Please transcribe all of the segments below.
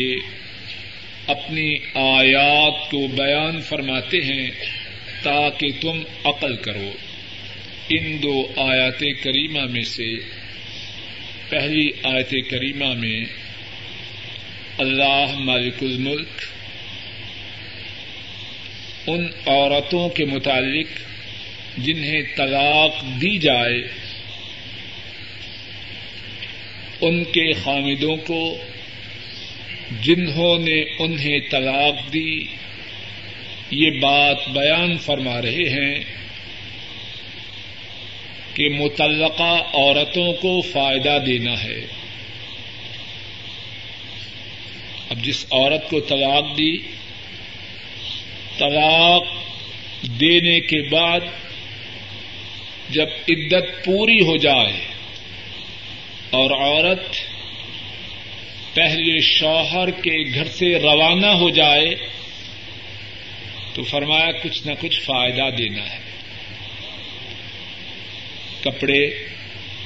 لیے اپنی آیات کو بیان فرماتے ہیں تاکہ تم عقل کرو۔ ان دو آیات کریمہ میں سے پہلی آیت کریمہ میں اللہ مالک الملک، ان عورتوں کے متعلق جنہیں طلاق دی جائے، ان کے خامدوں کو جنہوں نے انہیں طلاق دی، یہ بات بیان فرما رہے ہیں کہ متعلقہ عورتوں کو فائدہ دینا ہے۔ اب جس عورت کو طلاق دی، طلاق دینے کے بعد جب عدت پوری ہو جائے اور عورت پہلے شوہر کے گھر سے روانہ ہو جائے تو فرمایا کچھ نہ کچھ فائدہ دینا ہے۔ کپڑے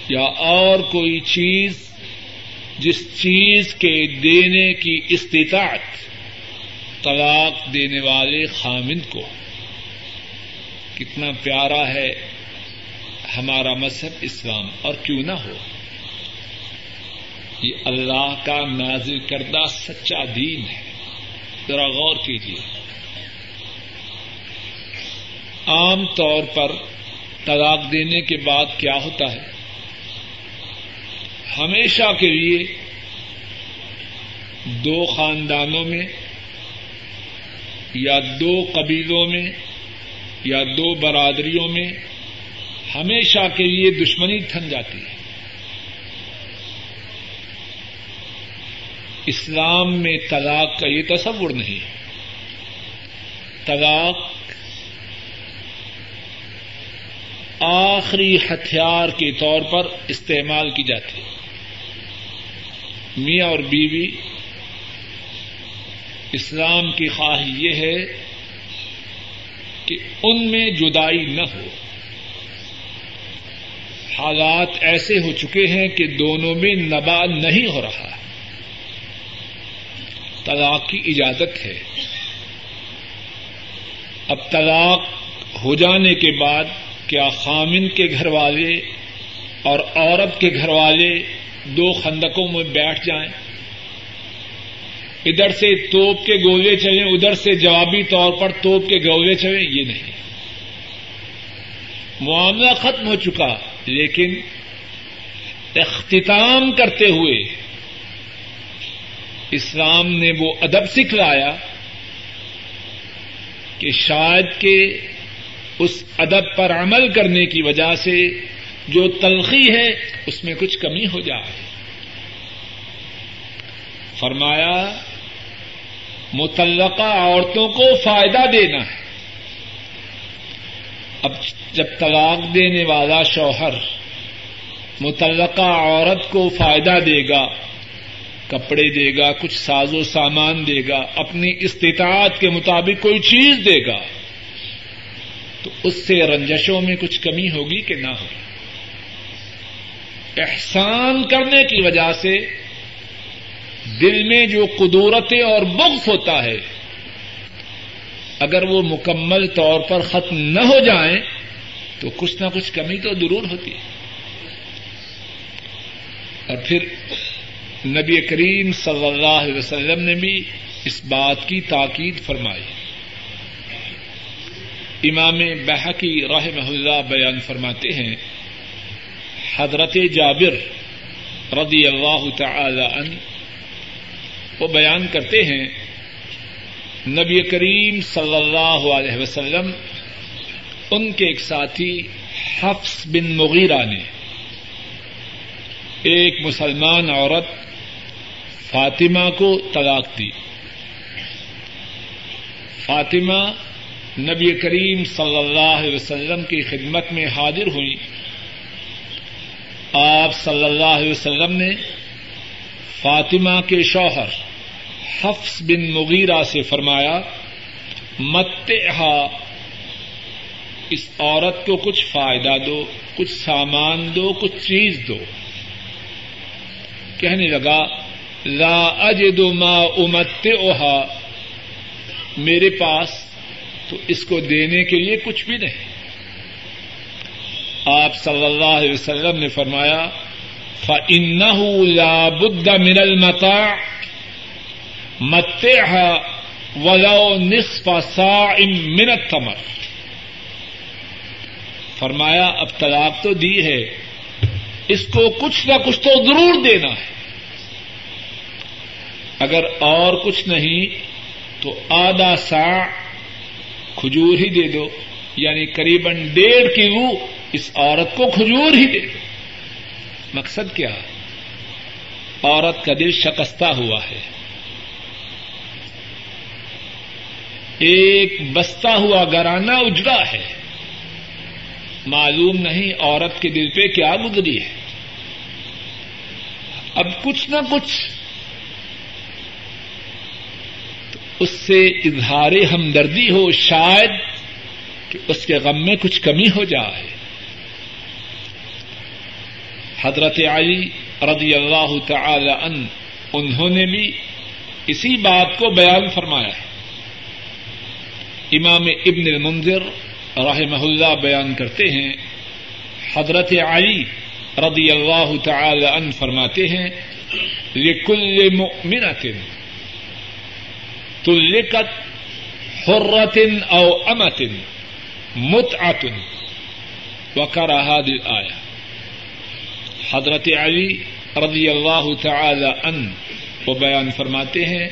یا اور کوئی چیز جس چیز کے دینے کی استطاعت طلاق دینے والے خامند کو۔ کتنا پیارا ہے ہمارا مذہب اسلام، اور کیوں نہ ہو۔ یہ اللہ کا نازل کردہ سچا دین ہے۔ ذرا غور کیجیے عام طور پر طلاق دینے کے بعد کیا ہوتا ہے؟ ہمیشہ کے لیے دو خاندانوں میں یا دو قبیلوں میں یا دو برادریوں میں ہمیشہ کے لیے دشمنی تھن جاتی ہے۔ اسلام میں طلاق کا یہ تصور نہیں طلاق آخری ہتھیار کے طور پر استعمال کی جاتی ہے۔ میاں اور بیوی، اسلام کی خواہ یہ ہے کہ ان میں جدائی نہ ہو۔ حالات ایسے ہو چکے ہیں کہ دونوں میں نبا نہیں ہو رہا۔ طلاق کی اجازت ہے۔ اب طلاق ہو جانے کے بعد کیا خامن کے گھر والے اور عورت کے گھر والے دو خندقوں میں بیٹھ جائیں۔ ادھر سے توپ کے گولے چلیں، ادھر سے جوابی طور پر توپ کے گولے چلیں، یہ نہیں۔ معاملہ ختم ہو چکا، لیکن اختتام کرتے ہوئے اسلام نے وہ ادب سکھلایا کہ شاید کہ اس ادب پر عمل کرنے کی وجہ سے جو تلخی ہے اس میں کچھ کمی ہو جائے۔ فرمایا، متعلقہ عورتوں کو فائدہ دینا ہے۔ اب جب طلاق دینے والا شوہر متعلقہ عورت کو فائدہ دے گا کپڑے دے گا، کچھ ساز و سامان دے گا، اپنی استطاعت کے مطابق کوئی چیز دے گا۔ تو اس سے رنجشوں میں کچھ کمی ہوگی کہ نہ ہوگی؟ احسان کرنے کی وجہ سے دل میں جو قدورتیں اور بغض ہوتا ہے، اگر وہ مکمل طور پر ختم نہ ہو جائیں، تو کچھ نہ کچھ کمی تو ضرور ہوتی ہے۔ اور پھر نبی کریم صلی اللہ علیہ وسلم نے بھی اس بات کی تاکید فرمائی۔ امام بحقی رحمہ اللہ بیان فرماتے ہیں، حضرت جابر رضی اللہ تعالی عنہ وہ بیان کرتے ہیں، نبی کریم صلی اللہ علیہ وسلم ان کے ایک ساتھی حفص بن مغیرہ نے، ایک مسلمان عورت فاطمہ کو طلاق دی۔ فاطمہ نبی کریم صلی اللہ علیہ وسلم کی خدمت میں حاضر ہوئی۔ آپ صلی اللہ علیہ وسلم نے فاطمہ کے شوہر حفص بن مغیرہ سے فرمایا مت اس عورت کو کچھ فائدہ دو، کچھ سامان دو، کچھ چیز دو۔ کہنے لگا لا اجد ما امتعها۔ میرے پاس تو اس کو دینے کے لیے کچھ بھی نہیں۔ آپ صلی اللہ علیہ وسلم نے فرمایا، فَإِنَّهُ لَا بُدَّ مِنَ الْمَتَاعِ۔ مَتِّعْهَا وَلَوْ نِصْفَ سَاعٍ مِنَ التَّمَرِ۔ فرمایا، اب طلاق تو دی ہے۔ اس کو کچھ نہ کچھ تو ضرور دینا ہے۔ اگر اور کچھ نہیں تو آدھا سا کھجور ہی دے دو یعنی قریباً ڈیڑھ کلو اس عورت کو کھجور ہی دے دو۔ مقصد کیا؟ عورت کا دل شکستہ ہوا ہے۔ ایک بستا ہوا گرانا اجڑا ہے۔ معلوم نہیں عورت کے دل پہ کیا گزری ہے۔ اب کچھ نہ کچھ اس سے اظہار ہمدردی ہو شاید کہ اس کے غم میں کچھ کمی ہو جائے۔ حضرت علی رضی اللہ تعالی ان انہوں نے بھی اسی بات کو بیان فرمایا ہے۔ امام ابن المنظر رحمہ اللہ بیان کرتے ہیں۔ حضرت علی رضی اللہ تعالی ان فرماتے ہیں، لکل مؤمنة تلقت حرة او امة متعة وقرأ هذه الآية. حضرت علی رضی اللہ تعالی ان وہ بیان فرماتے ہیں،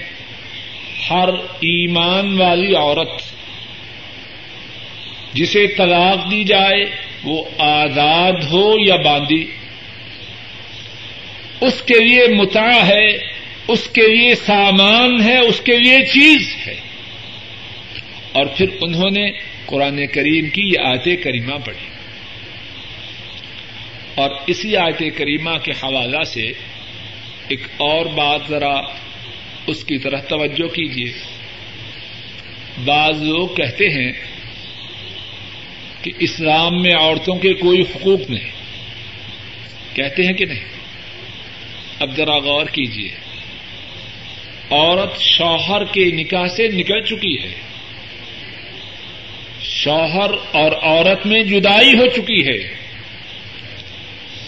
ہر ایمان والی عورت جسے طلاق دی جائے، وہ آزاد ہو یا باندھی، اس کے لیے متا ہے اس کے لیے سامان ہے، اس کے لیے چیز ہے۔ اور پھر انہوں نے قرآن کریم کی یہ آیت کریمہ پڑھی۔ اور اسی آیت کریمہ کے حوالہ سے ایک اور بات ذرا اس کی طرح توجہ کیجیے بعض لوگ کہتے ہیں کہ اسلام میں عورتوں کے کوئی حقوق نہیں۔ کہتے ہیں کہ نہیں؟ اب ذرا غور کیجیے عورت شوہر کے نکاح سے نکل چکی ہے۔ شوہر اور عورت میں جدائی ہو چکی ہے۔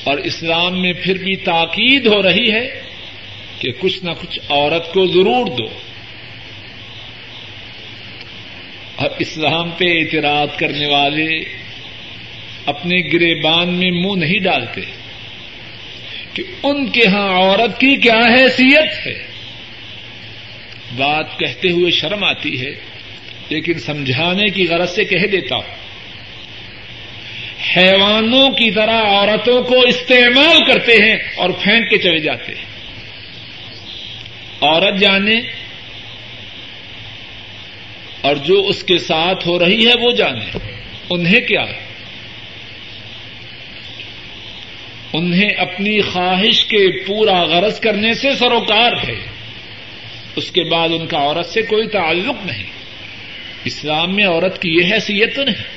اور اسلام میں پھر بھی تاکید ہو رہی ہے کہ کچھ نہ کچھ عورت کو ضرور دو۔ اور اسلام پہ اعتراض کرنے والے اپنے گریبان میں منہ نہیں ڈالتے کہ ان کے ہاں عورت کی کیا حیثیت ہے۔ بات کہتے ہوئے شرم آتی ہے، لیکن سمجھانے کی غرض سے کہہ دیتا ہوں۔ حیوانوں کی طرح عورتوں کو استعمال کرتے ہیں اور پھینک کے چلے جاتے ہیں۔ عورت جانے اور جو اس کے ساتھ ہو رہی ہے وہ جانے۔ انہیں کیا؟ انہیں اپنی خواہش کے پورا غرض کرنے سے سروکار ہے۔ اس کے بعد ان کا عورت سے کوئی تعلق نہیں۔ اسلام میں عورت کی یہ حیثیت تو نہیں۔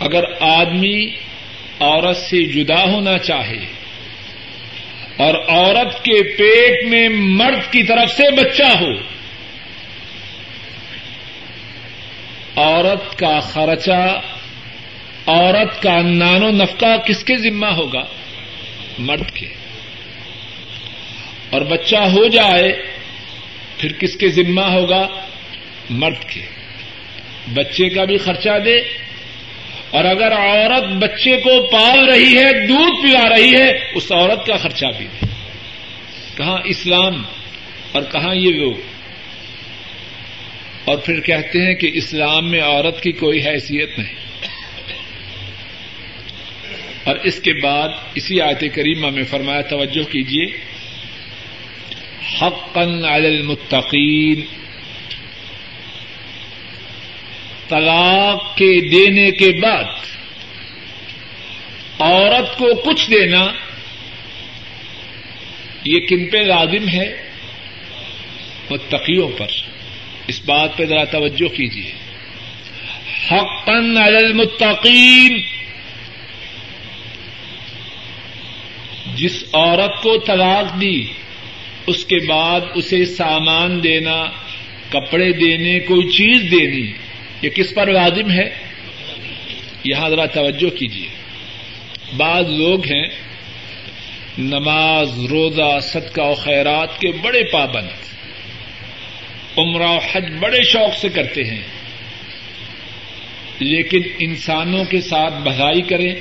اگر آدمی عورت سے جدا ہونا چاہے اور عورت کے پیٹ میں مرد کی طرف سے بچہ ہو، عورت کا خرچہ، عورت کا نان و نفقہ کس کے ذمہ ہوگا؟ مرد کے۔ اور بچہ ہو جائے، پھر کس کے ذمہ ہوگا؟ مرد کے۔ بچے کا بھی خرچہ دے۔ اور اگر عورت بچے کو پال رہی ہے، دودھ پلا رہی ہے، اس عورت کا خرچہ بھی دے۔ کہاں اسلام؟ اور کہاں یہ لوگ؟ اور پھر کہتے ہیں کہ اسلام میں عورت کی کوئی حیثیت نہیں۔ اور اس کے بعد اسی آیت کریمہ میں فرمایا، توجہ کیجیے حقا علی المتقین۔ طلاق کے دینے کے بعد عورت کو کچھ دینا، یہ کن پہ لازم ہے؟ متقیوں پر۔ اس بات پہ ذرا توجہ کیجیے حقا علی المتقین۔ جس عورت کو طلاق دی اس کے بعد اسے سامان دینا، کپڑے دینے، کوئی چیز دینی، یہ کس پر لازم ہے؟ یہاں ذرا توجہ کیجیے بعض لوگ ہیں، نماز، روزہ، صدقہ و خیرات کے بڑے پابند، عمرہ و حج بڑے شوق سے کرتے ہیں، لیکن انسانوں کے ساتھ بھلائی کریں،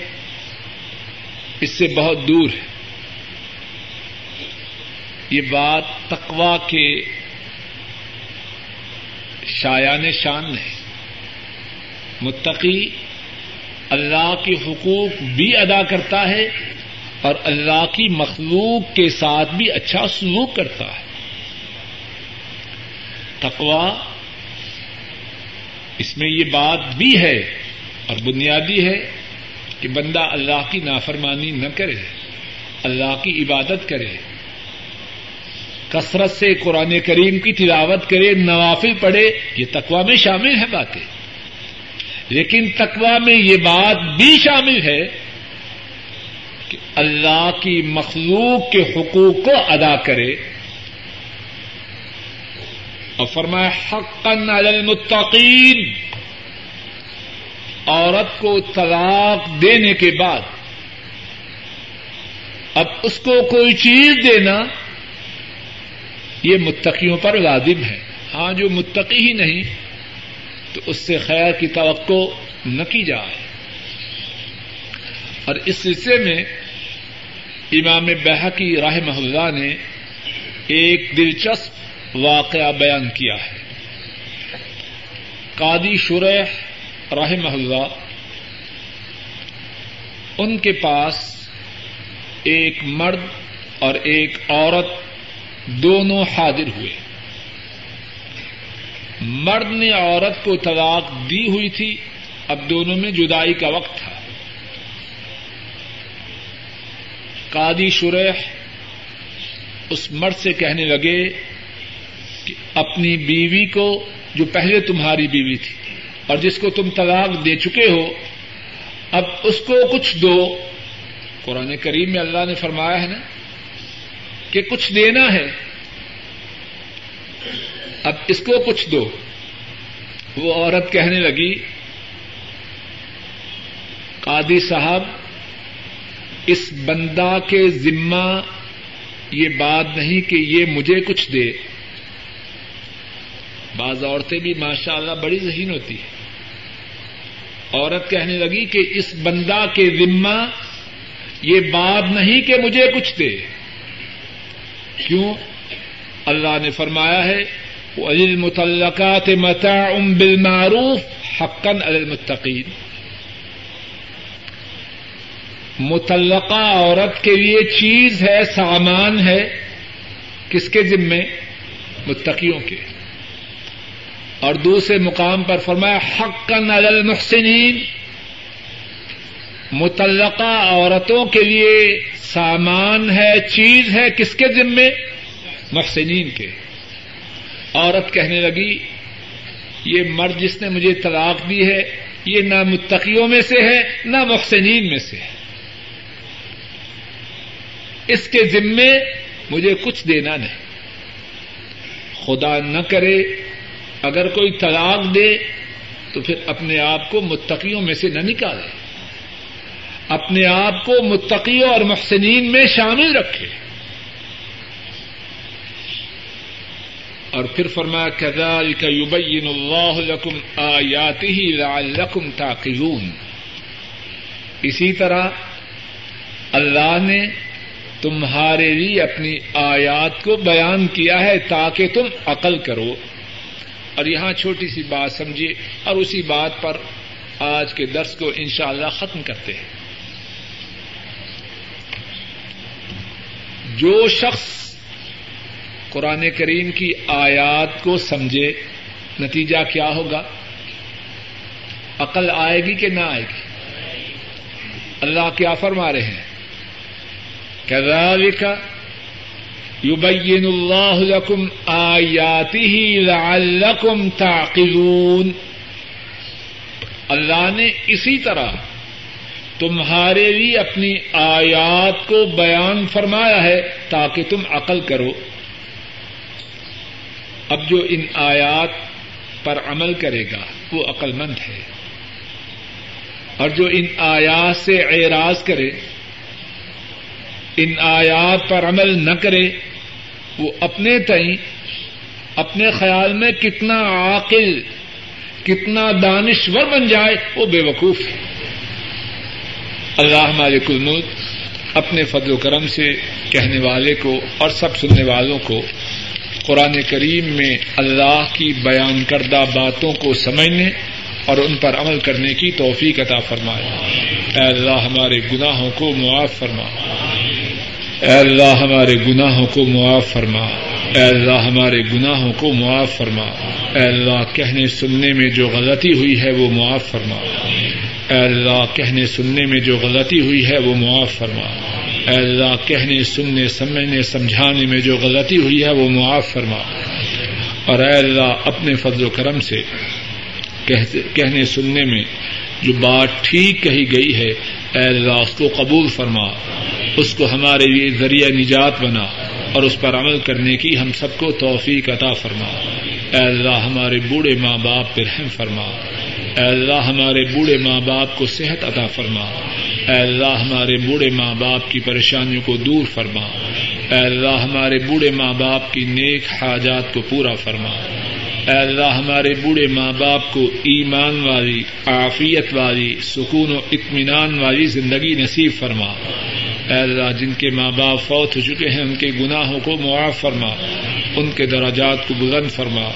اس سے بہت دور ہے۔ یہ بات تقوا کے شایان شان ہے۔ متقی اللہ کے حقوق بھی ادا کرتا ہے اور اللہ کی مخلوق کے ساتھ بھی اچھا سلوک کرتا ہے۔ تقوا اس میں یہ بات بھی ہے اور بنیادی ہے کہ بندہ اللہ کی نافرمانی نہ کرے، اللہ کی عبادت کرے۔ کثرت سے قرآن کریم کی تلاوت کرے، نوافل پڑھے، یہ تقوا میں شامل ہے باتیں۔ لیکن تقوا میں یہ بات بھی شامل ہے کہ اللہ کی مخلوق کے حقوق کو ادا کرے۔ اور فرمایا، حقا علی المتقین۔ عورت کو طلاق دینے کے بعد، اب اس کو کوئی چیز دینا یہ متقیوں پر لازم ہے۔ ہاں جو متقی ہی نہیں، تو اس سے خیر کی توقع نہ کی جائے۔ اور اس سلسلے میں امام بحقی راہ اللہ نے ایک دلچسپ واقعہ بیان کیا ہے۔ قادی شریح رحم اللہ ان کے پاس ایک مرد اور ایک عورت دونوں حاضر ہوئے۔ مرد نے عورت کو طلاق دی ہوئی تھی، اب دونوں میں جدائی کا وقت تھا۔ قادی شریح اس مرد سے کہنے لگے کہ اپنی بیوی کو، جو پہلے تمہاری بیوی تھی، اور جس کو تم طلاق دے چکے ہو، اب اس کو کچھ دو۔ قرآن کریم میں اللہ نے فرمایا ہے نا کہ کچھ دینا ہے۔ اب اس کو کچھ دو۔ وہ عورت کہنے لگی قادی صاحب، اس بندہ کے ذمہ یہ بات نہیں کہ یہ مجھے کچھ دے۔ بعض عورتیں بھی ماشاء اللہ بڑی ذہین ہوتی ہے عورت کہنے لگی کہ اس بندہ کے ذمہ یہ بات نہیں کہ مجھے کچھ دے۔ کیوں؟ اللہ نے فرمایا ہے متعلقات متاع بالمعروف حقا المتقین متعلقہ عورت کے لیے چیز ہے، سامان ہے، کس کے ذمے؟ متقیوں کے۔ اور دوسرے مقام پر فرمایا، حقا المحسنین متعلقہ عورتوں کے لیے سامان ہے، چیز ہے کس کے ذمے؟ محسنین کے۔ عورت کہنے لگی، یہ مرد جس نے مجھے طلاق دی ہے، یہ نہ متقیوں میں سے ہے، نہ محسنین میں سے ہے۔ اس کے ذمے مجھے کچھ دینا نہیں۔ خدا نہ کرے، اگر کوئی طلاق دے تو پھر اپنے آپ کو متقیوں میں سے نہ نکالے۔ اپنے آپ کو متقیوں اور محسنین میں شامل رکھے۔ اور پھر فرمایا كذلك يبين الله لكم آياته لعلكم تعقلون۔ اسی طرح اللہ نے تمہارے لیے اپنی آیات کو بیان کیا ہے تاکہ تم عقل کرو۔ اور یہاں چھوٹی سی بات سمجھیے، اور اسی بات پر آج کے درس کو انشاءاللہ ختم کرتے ہیں۔ جو شخص قرآن کریم کی آیات کو سمجھے، نتیجہ کیا ہوگا؟ عقل آئے گی کہ نہ آئے گی؟ اللہ کیا فرما رہے ہیں؟ کیا یبین اللہ لکم آیاته لعلکم تعقلون۔ اللہ نے اسی طرح تمہارے لیے اپنی آیات کو بیان فرمایا ہے تاکہ تم عقل کرو۔ اب جو ان آیات پر عمل کرے گا، وہ عقل مند ہے۔ اور جو ان آیات سے اعراض کرے، ان آیات پر عمل نہ کرے، وہ اپنے تئیں، اپنے خیال میں کتنا عاقل، کتنا دانشور بن جائے، وہ بے وقوف ہے۔ اللہ مالک الملک اپنے فضل و کرم سے کہنے والے کو اور سب سننے والوں کو قرآن کریم میں اللہ کی بیان کردہ باتوں کو سمجھنے اور ان پر عمل کرنے کی توفیق عطا فرمائے۔ اے اللہ ہمارے گناہوں کو معاف فرما۔ اے اللہ ہمارے گناہوں کو معاف فرما۔ اے اللہ ہمارے گناہوں کو معاف فرما۔ اے اللہ کہنے سننے میں جو غلطی ہوئی ہے وہ معاف فرما۔ اے اللہ کہنے سننے میں جو غلطی ہوئی ہے وہ معاف فرما۔ اے اللہ کہنے سننے، سمجھنے، سمجھانے میں جو غلطی ہوئی ہے وہ معاف فرما۔ اور اے اللہ اپنے فضل و کرم سے کہنے سننے میں جو بات ٹھیک کہی گئی ہے، اے اللہ اس کو قبول فرما۔ اس کو ہمارے لیے ذریعہ نجات بنا۔ اور اس پر عمل کرنے کی ہم سب کو توفیق عطا فرما۔ اے اللہ ہمارے بوڑھے ماں باپ پہ رحم فرما۔ اے اللہ ہمارے بوڑھے ماں باپ کو صحت عطا فرما۔ اے اللہ ہمارے بوڑھے ماں باپ کی پریشانیوں کو دور فرما۔ اے اللہ ہمارے بوڑھے ماں باپ کی نیک حاجات کو پورا فرما۔ اے اللہ ہمارے بوڑھے ماں باپ کو ایمان والی، عافیت والی، سکون و اطمینان والی زندگی نصیب فرما۔ اے اللہ جن کے ماں باپ فوت ہو چکے ہیں، ان کے گناہوں کو معاف فرما۔ ان کے دراجات کو بلند فرما۔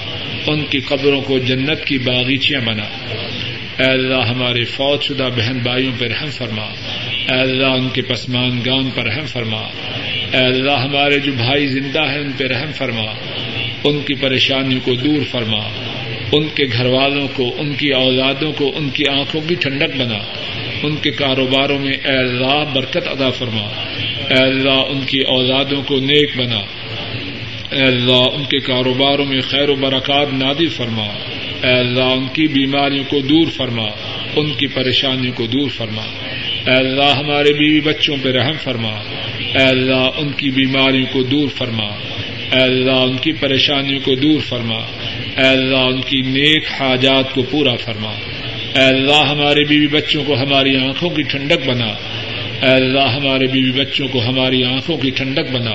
ان کی قبروں کو جنت کی باغیچیاں بنا۔ اے اللہ، ہمارے فوج شدہ بہن بھائیوں پر رحم فرما۔ اے اللہ، ان کے پسمان گان پر رحم فرما۔ اے اللہ، ہمارے جو بھائی زندہ ہیں، ان پہ رحم فرما۔ ان کی پریشانیوں کو دور فرما۔ ان کے گھر والوں کو، ان کی اولادوں کو، ان کی آنکھوں کی ٹھنڈک بنا۔ ان کے کاروباروں میں اے اللہ برکت ادا فرما۔ اے اللہ، ان کی اولادوں کو نیک بنا۔ اے اللہ، ان کے کاروباروں میں خیر و برکات نادی فرما۔ اے اللہ، ان کی بیماریوں کو دور فرما۔ ان کی پریشانیوں کو دور فرما۔ اے اللہ، ہمارے بیوی بچوں پہ رحم فرما۔ اے اللہ، ان کی بیماریوں کو دور فرما۔ اے اللہ، ان کی پریشانیوں کو دور فرما۔ اے اللہ، ان کی نیک حاجات کو پورا فرما۔ اے اللہ، ہمارے بیوی بچوں کو ہماری آنکھوں کی ٹھنڈک بنا۔ اے اللہ، ہمارے بیوی بچوں کو ہماری آنکھوں کی ٹھنڈک بنا۔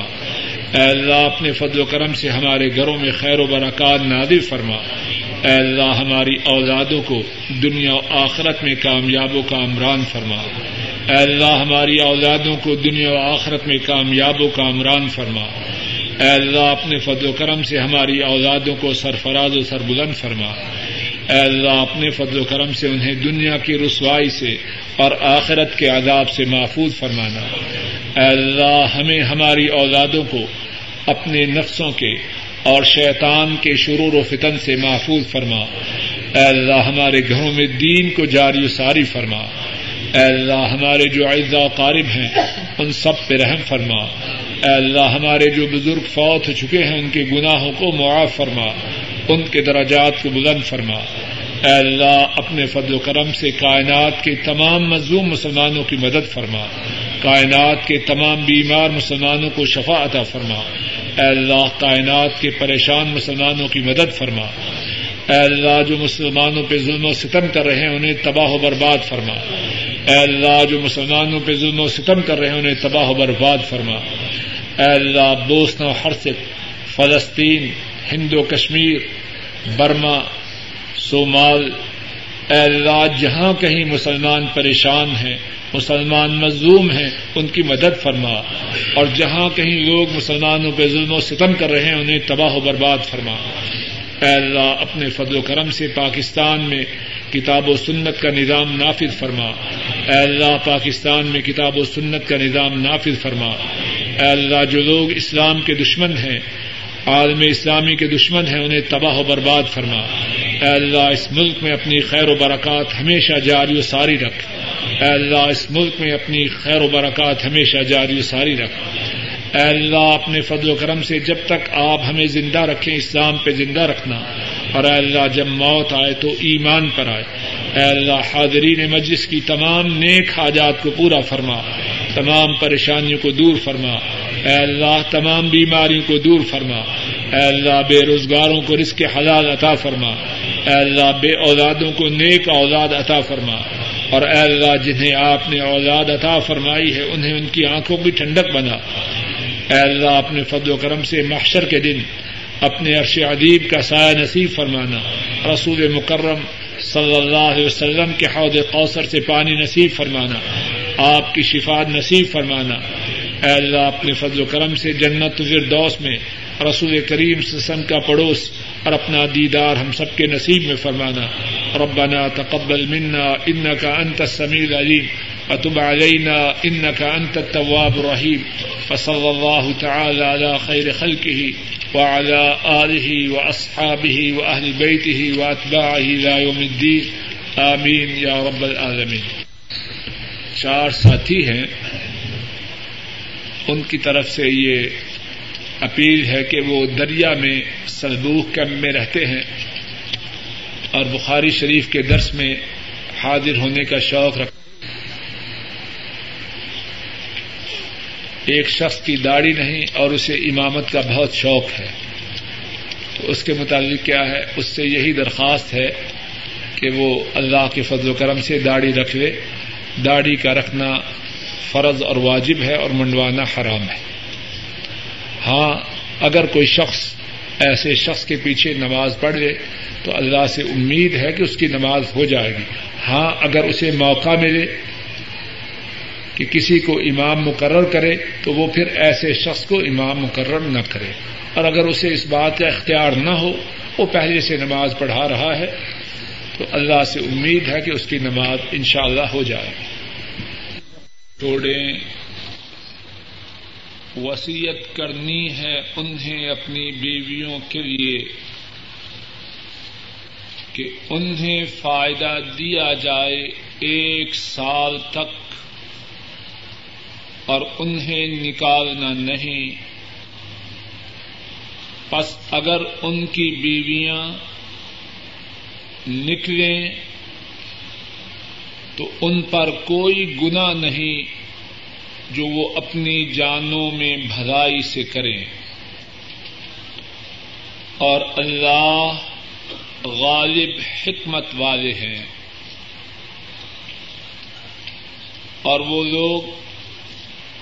اے اللہ، اپنے فضل و کرم سے ہمارے گھروں میں خیر و برکات نادر فرما۔ اے اللہ، ہماری اولادوں کو دنیا و آخرت میں کامیاب و کامران فرما۔ اے اللہ، ہماری اولادوں کو دنیا و آخرت میں کامیاب و کامران فرما۔ اے اللہ، اپنے فضل و کرم سے ہماری اولادوں کو سرفراز و سربلند فرما۔ اے اللہ، اپنے فضل و کرم سے انہیں دنیا کی رسوائی سے اور آخرت کے عذاب سے محفوظ فرمانا۔ اے اللہ، ہمیں ہماری اولادوں کو اپنے نفسوں کے اور شیطان کے شرور و فتن سے محفوظ فرما۔ اے اللہ، ہمارے گھروں میں دین کو جاری و ساری فرما۔ اے اللہ، ہمارے جو اعزا قارب ہیں، ان سب پہ رحم فرما۔ اے اللہ، ہمارے جو بزرگ فوت ہو چکے ہیں، ان کے گناہوں کو معاف فرما۔ ان کے دراجات کو بلند فرما۔ اے اللہ، اپنے فضل و کرم سے کائنات کے تمام مظلوم مسلمانوں کی مدد فرما۔ کائنات کے تمام بیمار مسلمانوں کو شفا عطا فرما۔ اے اللہ، کائنات کے پریشان مسلمانوں کی مدد فرما۔ اے اللہ، جو مسلمانوں پہ ظلم و ستم کر رہے ہیں، انہیں تباہ و برباد فرما۔ اے اللہ، جو مسلمانوں پہ ظلم و ستم کر رہے ہیں، انہیں تباہ و برباد فرما۔ اے اللہ، بوسن و حرص فلسطین، ہند و کشمیر، برما، صومال۔ اے اللہ، جہاں کہیں مسلمان پریشان ہیں مسلمان مظلوم ہیں، ان کی مدد فرما۔ اور جہاں کہیں لوگ مسلمانوں پہ ظلم و ستم کر رہے ہیں، انہیں تباہ و برباد فرما۔ اے اللہ، اپنے فضل و کرم سے پاکستان میں کتاب و سنت کا نظام نافذ فرما۔ اے اللہ، پاکستان میں کتاب و سنت کا نظام نافذ فرما۔ اے اللہ، جو لوگ اسلام کے دشمن ہیں، عالم اسلامی کے دشمن ہیں، انہیں تباہ و برباد فرما۔ اے اللہ، اس ملک میں اپنی خیر و برکات ہمیشہ جاری و ساری رکھ۔ اے اللہ، اس ملک میں اپنی خیر و برکات ہمیشہ جاری و ساری رکھ۔ اے اللہ، اپنے فضل و کرم سے جب تک آپ ہمیں زندہ رکھیں، اسلام پہ زندہ رکھنا۔ اور اے اللہ، جب موت آئے تو ایمان پر آئے۔ اے اللہ، حاضرین مجلس کی تمام نیک حاجات کو پورا فرما۔ تمام پریشانیوں کو دور فرما۔ اے اللہ، تمام بیماریوں کو دور فرما۔ اے اللہ، بے روزگاروں کو رزق حلال عطا فرما۔ اے اللہ، بے اولادوں کو نیک اولاد عطا فرما۔ اور اے اللہ جنہیں آپ نے اولاد عطا فرمائی ہے، انہیں ان کی آنکھوں کی ٹھنڈک بنا۔ اے اللہ اپنے فضل و کرم سے محشر کے دن اپنے عرش ادیب کا سایہ نصیب فرمانا۔ رسول مکرم صلی اللہ علیہ وسلم کے حوض کوثر سے پانی نصیب فرمانا۔ آپ کی شفات نصیب فرمانا۔ اے اللہ اپنے فضل و کرم سے جنت فردوس میں رسول کریم سسن کا پڑوس اور اپنا دیدار ہم سب کے نصیب میں فرمانا۔ ربنا تقبل منا انك انت السميع العليم وتب علينا انك انت التواب الرحيم فصلى الله تعالى على خير خلقه وعلى آله وأصحابه وأهل بيته وأتباعه لا يوم الدين آمين يا رب العالمين چار ساتھی ہیں۔ ان کی طرف سے یہ اپیل ہے کہ وہ دریا میں سلبوخ کیمپ میں رہتے ہیں اور بخاری شریف کے درس میں حاضر ہونے کا شوق رکھتے ایک شخص کی داڑھی نہیں اور اسے امامت کا بہت شوق ہے۔ تو اس کے متعلق کیا ہے؟ اس سے یہی درخواست ہے کہ وہ اللہ کے فضل و کرم سے داڑھی رکھ لے۔ داڑھی کا رکھنا فرض اور واجب ہے اور منڈوانا حرام ہے۔ ہاں اگر کوئی شخص ایسے شخص کے پیچھے نماز پڑھ لے، تو اللہ سے امید ہے کہ اس کی نماز ہو جائے گی۔ ہاں اگر اسے موقع ملے کہ کسی کو امام مقرر کرے، تو وہ پھر ایسے شخص کو امام مقرر نہ کرے۔ اور اگر اسے اس بات کا اختیار نہ ہو، وہ پہلے سے نماز پڑھا رہا ہے، تو اللہ سے امید ہے کہ اس کی نماز انشاءاللہ اللہ ہو جائے۔ چھوڑیں وسیعت کرنی ہے انہیں اپنی بیویوں کے لیے کہ انہیں فائدہ دیا جائے ایک سال تک اور انہیں نکالنا نہیں۔ پس اگر ان کی بیویاں نکلیں تو ان پر کوئی گنا نہیں۔ جو وہ اپنی جانوں میں بھلائی سے کریں۔ اور اللہ غالب حکمت والے ہیں۔ اور وہ لوگ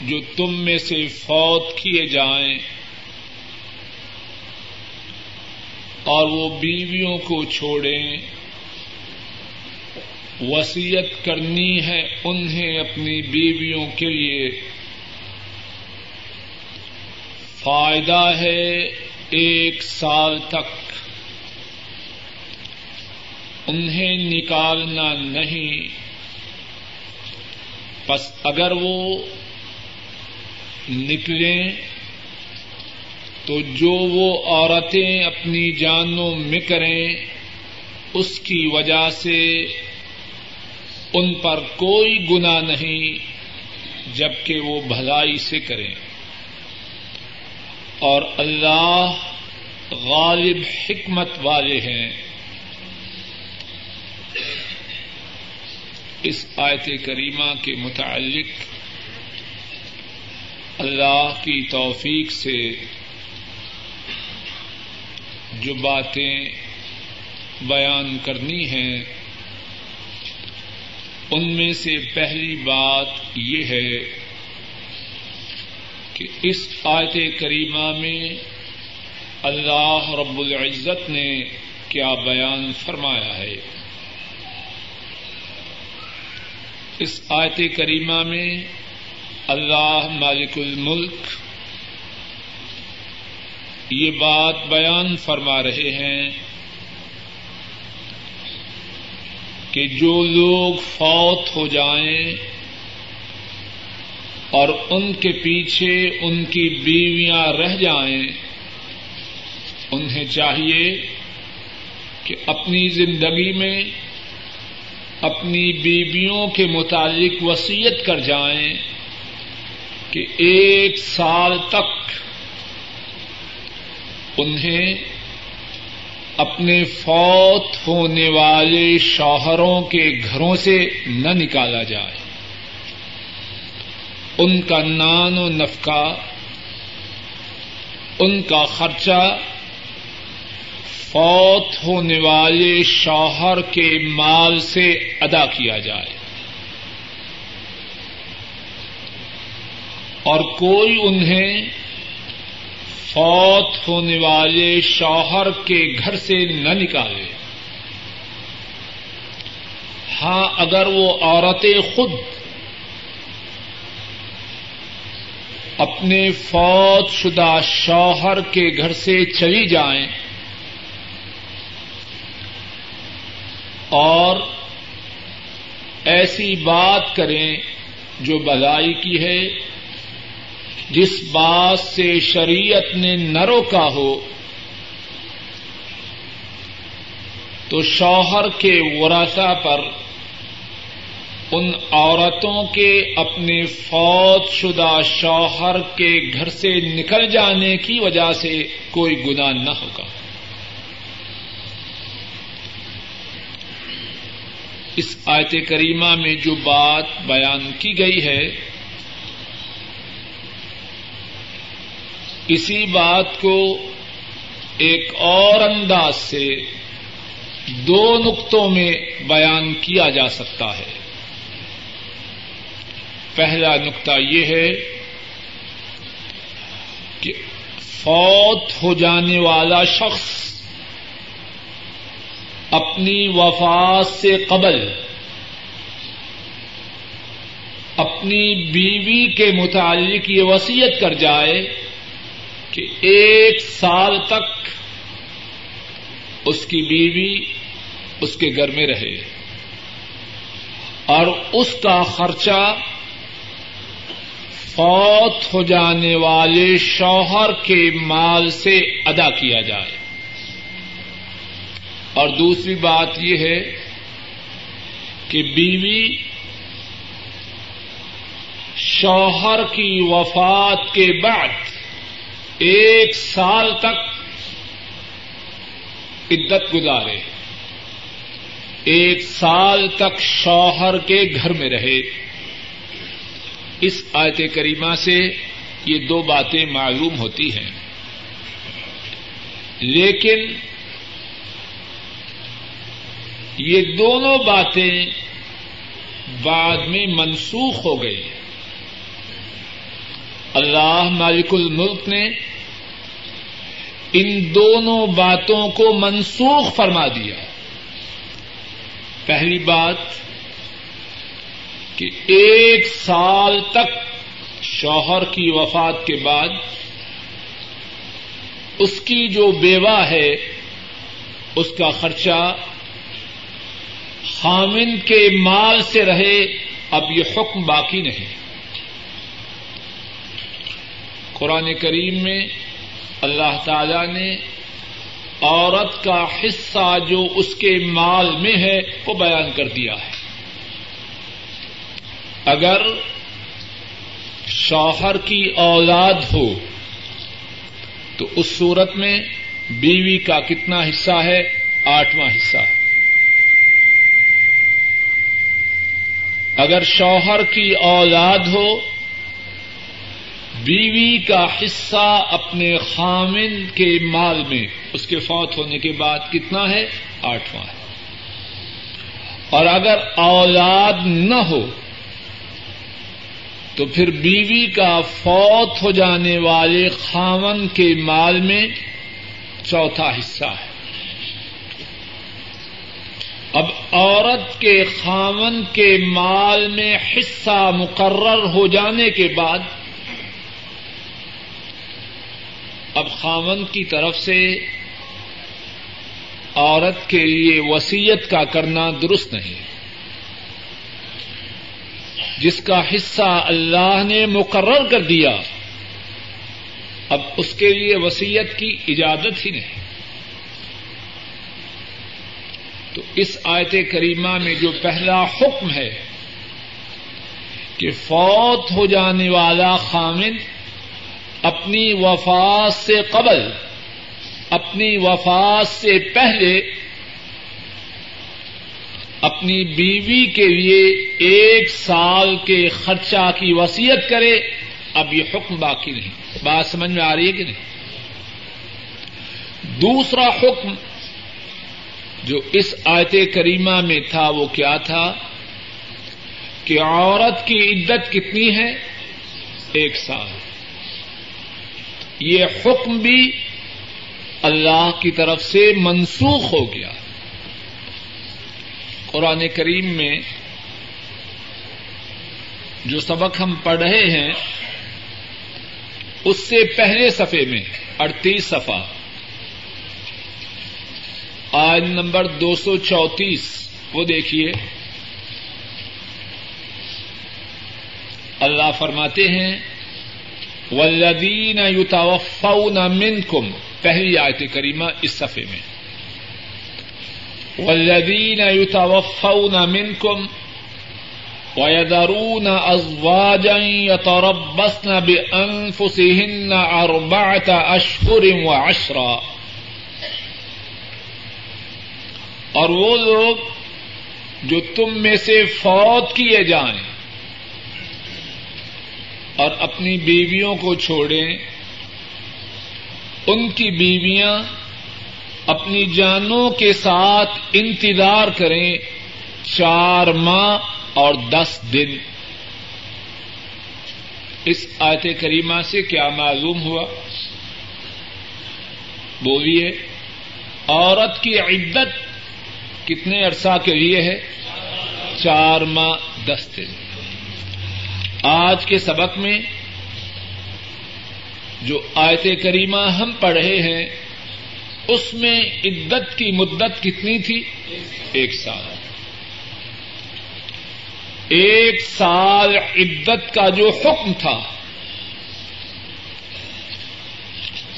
جو تم میں سے فوت کیے جائیں اور وہ بیویوں کو چھوڑیں۔ وسیعت کرنی ہے انہیں اپنی بیویوں کے لیے۔ فائدہ ہے ایک سال تک۔ انہیں نکالنا نہیں۔ بس اگر وہ نکلیں تو جو وہ عورتیں اپنی جانوں میں کریں، اس کی وجہ سے ان پر کوئی گنا نہیں جبکہ وہ بھلائی سے کریں۔ اور اللہ غالب حکمت والے ہیں۔ اس آیت کریمہ کے متعلق اللہ کی توفیق سے جو باتیں بیان کرنی ہیں ان میں سے پہلی بات یہ ہے کہ اس آیت کریمہ میں اللہ رب العزت نے کیا بیان فرمایا ہے۔ اس آیت کریمہ میں اللہ مالک الملک یہ بات بیان فرما رہے ہیں۔ کہ جو لوگ فوت ہو جائیں اور ان کے پیچھے ان کی بیویاں رہ جائیں، انہیں چاہیے کہ اپنی زندگی میں اپنی بیویوں کے متعلق وسیعت کر جائیں کہ ایک سال تک انہیں اپنے فوت ہونے والے شوہروں کے گھروں سے نہ نکالا جائے۔ ان کا نان و نفقہ، ان کا خرچہ فوت ہونے والے شوہر کے مال سے ادا کیا جائے۔ اور کوئی انہیں فوت ہونے والے شوہر کے گھر سے نہ نکالے۔ ہاں اگر وہ عورتیں خود اپنے فوت شدہ شوہر کے گھر سے چلی جائیں اور ایسی بات کریں جو بلائی کی ہے جس بات سے شریعت نے نہ روکا ہو، تو شوہر کے ورثا پر ان عورتوں کے اپنے فوت شدہ شوہر کے گھر سے نکل جانے کی وجہ سے کوئی گناہ نہ ہوگا۔ اس آیت کریمہ میں جو بات بیان کی گئی ہے اسی بات کو ایک اور انداز سے دو نقطوں میں بیان کیا جا سکتا ہے۔ پہلا نقطہ یہ ہے کہ فوت ہو جانے والا شخص اپنی وفات سے قبل اپنی بیوی کے متعلق یہ وسیعت کر جائے کہ ایک سال تک اس کی بیوی اس کے گھر میں رہے اور اس کا خرچہ فوت ہو جانے والے شوہر کے مال سے ادا کیا جائے۔ اور دوسری بات یہ ہے کہ بیوی شوہر کی وفات کے بعد ایک سال تک عدت گزارے، ایک سال تک شوہر کے گھر میں رہے۔ اس آیت کریمہ سے یہ دو باتیں معلوم ہوتی ہیں۔ لیکن یہ دونوں باتیں بعد میں منسوخ ہو گئی۔ اللہ مالک الملک نے ان دونوں باتوں کو منسوخ فرما دیا۔ پہلی بات کہ ایک سال تک شوہر کی وفات کے بعد اس کی جو بیوہ ہے، اس کا خرچہ خامن کے مال سے رہے، اب یہ حکم باقی نہیں۔ قرآن کریم میں اللہ تعالی نے عورت کا حصہ جو اس کے مال میں ہے وہ بیان کر دیا ہے۔ اگر شوہر کی اولاد ہو تو اس صورت میں بیوی کا کتنا حصہ ہے؟ آٹھواں حصہ ہے۔ اگر شوہر کی اولاد ہو بیوی کا حصہ اپنے خامن کے مال میں، اس کے فوت ہونے کے بعد کتنا ہے؟ آٹھواں ہے۔ اور اگر اولاد نہ ہو، تو پھر بیوی کا فوت ہو جانے والے خامن کے مال میں چوتھا حصہ ہے۔ اب عورت کے خامن کے مال میں حصہ مقرر ہو جانے کے بعد اب خامن کی طرف سے عورت کے لیے وسیعت کا کرنا درست نہیں۔ جس کا حصہ اللہ نے مقرر کر دیا، اب اس کے لیے وسیعت کی اجازت ہی نہیں۔ تو اس آیت کریمہ میں جو پہلا حکم ہے کہ فوت ہو جانے والا خامن اپنی وفات سے قبل، اپنی وفات سے پہلے اپنی بیوی کے لیے ایک سال کے خرچہ کی وسیعت کرے، اب یہ حکم باقی نہیں۔ بات سمجھ میں آ رہی ہے کہ نہیں؟ دوسرا حکم جو اس آیت کریمہ میں تھا وہ کیا تھا؟ کہ عورت کی عدت کتنی ہے؟ ایک سال۔ یہ حکم بھی اللہ کی طرف سے منسوخ ہو گیا۔ قرآن کریم میں جو سبق ہم پڑھ رہے ہیں، اس سے پہلے صفحے میں، اڑتیس صفحہ۔ آج نمبر دو سو چونتیس، وہ دیکھیے۔ اللہ فرماتے ہیں ولدین یوتافون منکم، پہلی آیت کریمہ اس صفحے میں۔ ولدین یوتافون منکم ويذرون أزواجا يتربصن بأنفسهن أربعة أشهر وعشرا۔ اور وہ لوگ جو تم میں سے فوت کیے جائیں اور اپنی بیویوں کو چھوڑیں، ان کی بیویاں اپنی جانوں کے ساتھ انتظار کریں چار ماہ اور دس دن۔ اس آیت کریمہ سے کیا معلوم ہوا؟ بولیے، عورت کی عدت کتنے عرصہ کے لیے ہے؟ چار ماہ، دس دن۔ آج کے سبق میں جو آیت کریمہ ہم پڑھ رہے ہیں، اس میں عدت کی مدت کتنی تھی؟ ایک سال۔ ایک سال عدت کا جو حکم تھا،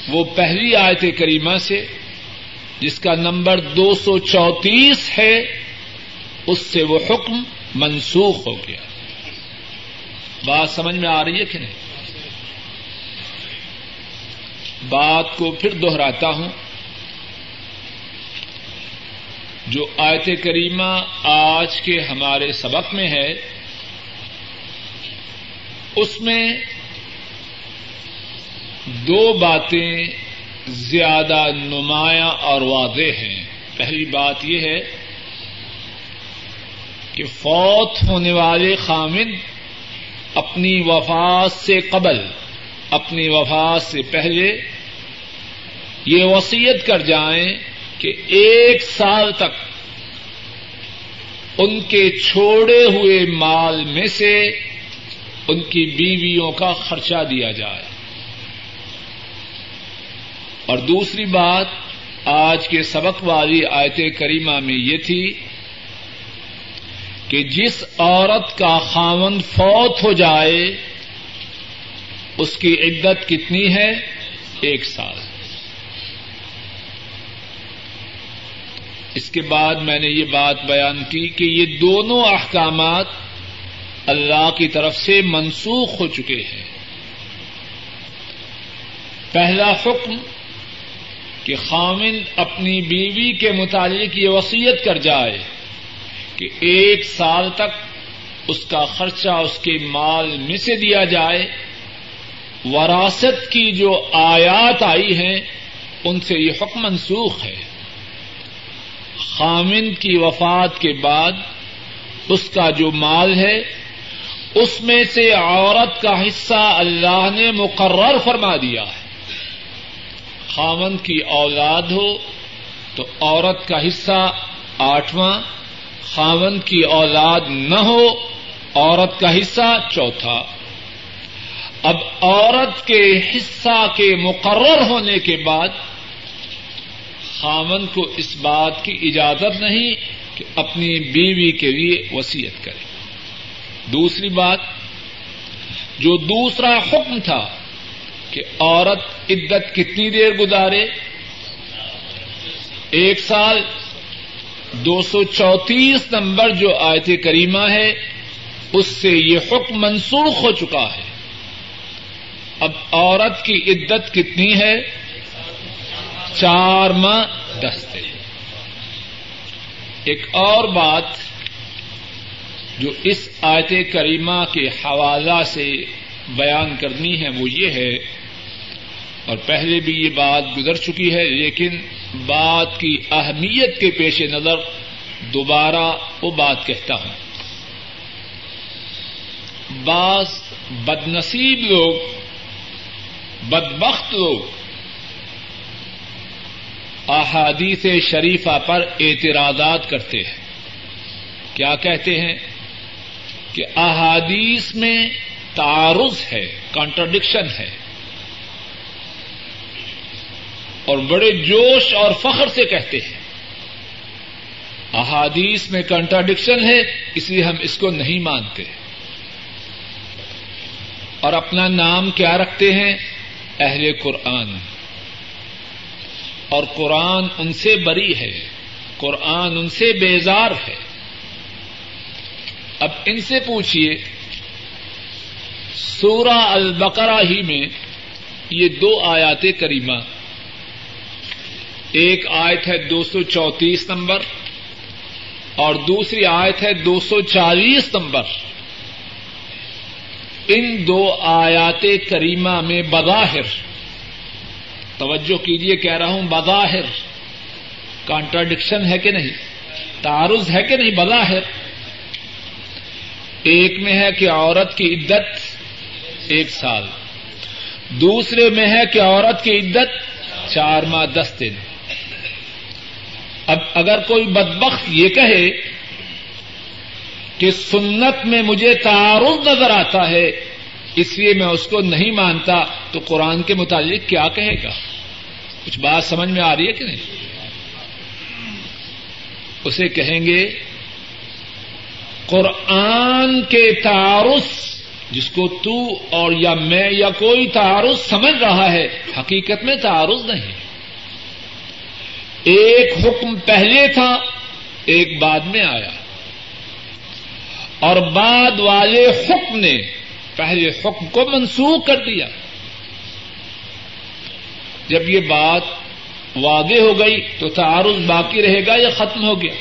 وہ پہلی آیت کریمہ سے، جس کا نمبر دو سو چونتیس ہے، اس سے وہ حکم منسوخ ہو گیا۔ بات سمجھ میں آ رہی ہے کہ نہیں؟ بات کو پھر دوہراتا ہوں۔ جو آیت کریمہ آج کے ہمارے سبق میں ہے، اس میں دو باتیں زیادہ نمایاں اور واضح ہیں۔ پہلی بات یہ ہے کہ فوت ہونے والے خامد اپنی وفات سے قبل، اپنی وفات سے پہلے یہ وسیعت کر جائیں کہ ایک سال تک ان کے چھوڑے ہوئے مال میں سے ان کی بیویوں کا خرچہ دیا جائے۔ اور دوسری بات، آج کے سبق والی آیت کریمہ میں یہ تھی کہ جس عورت کا خامن فوت ہو جائے، اس کی عدت کتنی ہے؟ ایک سال۔ اس کے بعد میں نے یہ بات بیان کی کہ یہ دونوں احکامات اللہ کی طرف سے منسوخ ہو چکے ہیں۔ پہلا حکم کہ خامن اپنی بیوی کے متعلق یہ وسیعت کر جائے۔ کہ ایک سال تک اس کا خرچہ اس کے مال میں سے دیا جائے۔ وراثت کی جو آیات آئی ہیں، ان سے یہ حکم منسوخ ہے۔ خامن کی وفات کے بعد اس کا جو مال ہے، اس میں سے عورت کا حصہ اللہ نے مقرر فرما دیا ہے۔ خامن کی اولاد ہو تو عورت کا حصہ آٹھواں خاون کی اولاد نہ ہو، عورت کا حصہ چوتھا۔ اب عورت کے حصہ کے مقرر ہونے کے بعد خامن کو اس بات کی اجازت نہیں کہ اپنی بیوی کے لیے وسیعت کرے۔ دوسری بات، جو دوسرا حکم تھا کہ عورت عدت کتنی دیر گزارے؟ ایک سال دو سو چونتیس نمبر جو آیت کریمہ ہے، اس سے یہ حکم منسوخ ہو چکا ہے۔ اب عورت کی عدت کتنی ہے؟ چار ماہ دس دن۔ ایک اور بات جو اس آیت کریمہ کے حوالہ سے بیان کرنی ہے وہ یہ ہے، اور پہلے بھی یہ بات گزر چکی ہے، لیکن بات کی اہمیت کے پیش نظر دوبارہ وہ بات کہتا ہوں۔ بعض بدنصیب لوگ، بدبخت لوگ احادیث شریفہ پر اعتراضات کرتے ہیں۔ کیا کہتے ہیں؟ کہ احادیث میں تعارض ہے کانٹرڈکشن ہے۔ اور بڑے جوش اور فخر سے کہتے ہیں۔ احادیث میں کنٹراڈکشن ہے، اس لیے ہم اس کو نہیں مانتے۔ اور اپنا نام کیا رکھتے ہیں؟ اہل قرآن۔ اور قرآن ان سے بری ہے، قرآن ان سے بیزار ہے۔ اب ان سے پوچھیے سورہ البقرہ ہی میں یہ دو آیات کریمہ ایک آیت ہے دو سو چونتیس نمبر اور دوسری آیت ہے دو سو چالیس نمبر ان دو آیات کریمہ میں بظاہر توجہ کیجیے کہہ رہا ہوں بظاہر کانٹراڈکشن ہے کہ نہیں تعارض ہے کہ نہیں بظاہر ایک میں ہے کہ عورت کی عدت ایک سال دوسرے میں ہے کہ عورت کی عدت چار ماہ دس دن اب اگر کوئی بدبخت یہ کہے کہ سنت میں مجھے تعارف نظر آتا ہے، اس لیے میں اس کو نہیں مانتا، تو قرآن کے متعلق کیا کہے گا؟ کچھ بات سمجھ میں آ رہی ہے کہ نہیں؟ اسے کہیں گے، قرآن کے تعارف جس کو تو اور یا میں یا کوئی تعارف سمجھ رہا ہے، حقیقت میں تعارف نہیں۔ ایک حکم پہلے تھا، ایک بعد میں آیا۔ اور بعد والے حکم نے پہلے حکم کو منسوخ کر دیا۔ جب یہ بات واضح ہو گئی تو تعارض باقی رہے گا یا ختم ہو گیا؟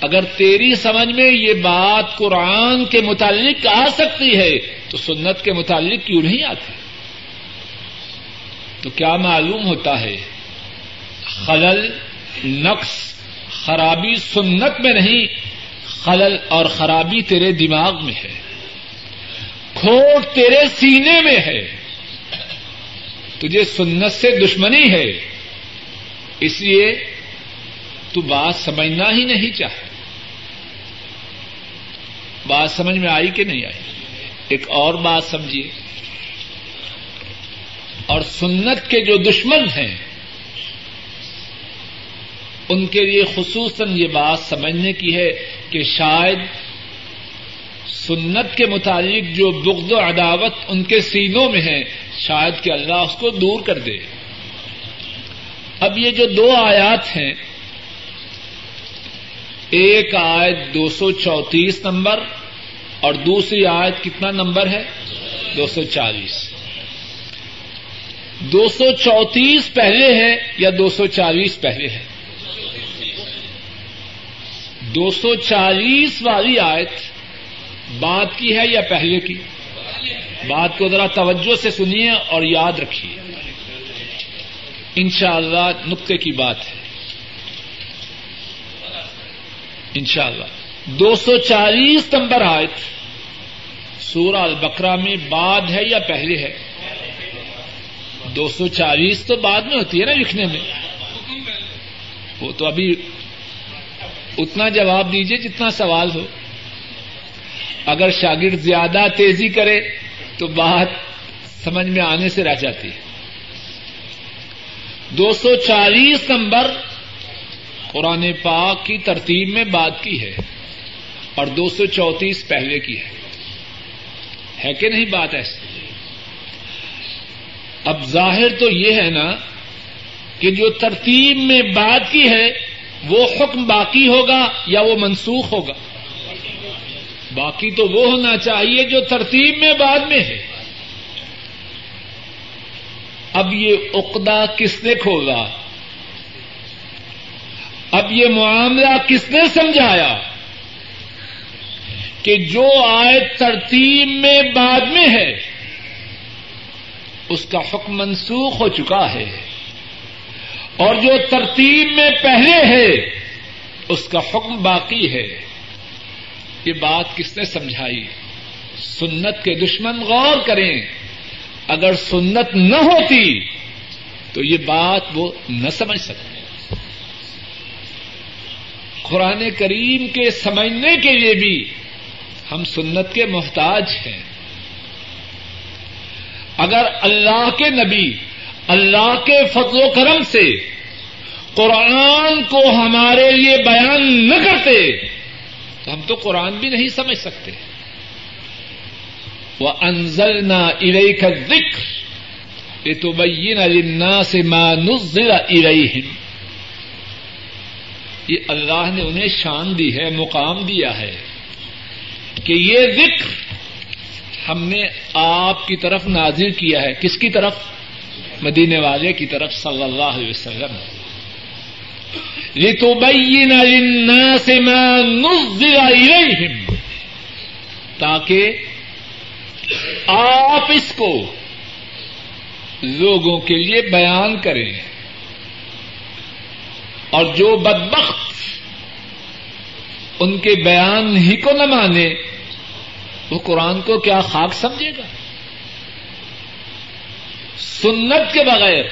اگر تیری سمجھ میں یہ بات قرآن کے متعلق آ سکتی ہے، تو سنت کے متعلق کیوں نہیں آتی؟ تو کیا معلوم ہوتا ہے خلل، نقص، خرابی سنت میں نہیں، خلل اور خرابی تیرے دماغ میں ہے۔ کھوٹ تیرے سینے میں ہے۔ تجھے سنت سے دشمنی ہے۔ اس لیے تو بات سمجھنا ہی نہیں چاہے بات سمجھ میں آئی کہ نہیں آئی؟ ایک اور بات سمجھیے۔ اور سنت کے جو دشمن ہیں ان کے لیے خصوصاً یہ بات سمجھنے کی ہے کہ شاید سنت کے متعلق جو بغض و عداوت ان کے سینوں میں ہے، شاید کہ اللہ اس کو دور کر دے۔ اب یہ جو دو آیات ہیں، ایک آیت دو سو چونتیس نمبر اور دوسری آیت کتنا نمبر ہے؟ دو سو چالیس۔ دو سو چونتیس پہلے ہے یا دو سو چالیس پہلے ہے؟ دو سو چالیس والی آیت بات کی ہے یا پہلے کی؟ بات کو ذرا توجہ سے سنیے اور یاد رکھیے۔ ان شاء اللہ نقطے کی بات ہے۔ ان شاء اللہ دو سو چالیس نمبر آیت سورہ البکرا میں بعد ہے یا پہلے ہے؟ دو سو چالیس تو بعد میں ہوتی ہے نا لکھنے میں۔ وہ تو ابھی اتنا جواب دیجیے جتنا سوال ہو۔ اگر شاگرد زیادہ تیزی کرے تو بات سمجھ میں آنے سے رہ جاتی ہے۔ دو سو چالیس نمبر قرآن پاک کی ترتیب میں بات کی ہے اور دو سو چونتیس پہلے کی ہے۔ ہے کہ نہیں بات ایسی؟ اب ظاہر تو یہ ہے نا کہ جو ترتیب میں بات کی ہے وہ حکم باقی ہوگا یا وہ منسوخ ہوگا؟ باقی تو وہ ہونا چاہیے جو ترتیب میں بعد میں ہے۔ اب یہ اقدا کس نے کھولا؟ اب یہ معاملہ کس نے سمجھایا؟ کہ جو آئے ترتیب میں بعد میں ہے، اس کا حکم منسوخ ہو چکا ہے۔ اور جو ترتیب میں پہلے ہے، اس کا حکم باقی ہے۔ یہ بات کس نے سمجھائی؟ سنت کے دشمن غور کریں۔ اگر سنت نہ ہوتی، تو یہ بات وہ نہ سمجھ سکتے۔ قرآن کریم کے سمجھنے کے لیے بھی ہم سنت کے محتاج ہیں۔ اگر اللہ کے نبی اللہ کے فضل و کرم سے قرآن کو ہمارے لیے بیان نہ کرتے، تو ہم تو قرآن بھی نہیں سمجھ سکتے۔ وہ انزل نہ ارئی کا ذکر یہ تو بین النا سے مانزل ارئی یہ اللہ نے انہیں شان دی ہے، مقام دیا ہے کہ یہ ذکر ہم نے آپ کی طرف نازر کیا ہے۔ کس کی طرف؟ مدینے والے کی طرف صلی اللہ علیہ وسلم۔ یہ تو بینا سے تاکہ آپ اس کو لوگوں کے لیے بیان کریں۔ اور جو بدبخت ان کے بیان ہی کو نہ مانے، وہ قرآن کو کیا خاک سمجھے گا؟ سنت کے بغیر،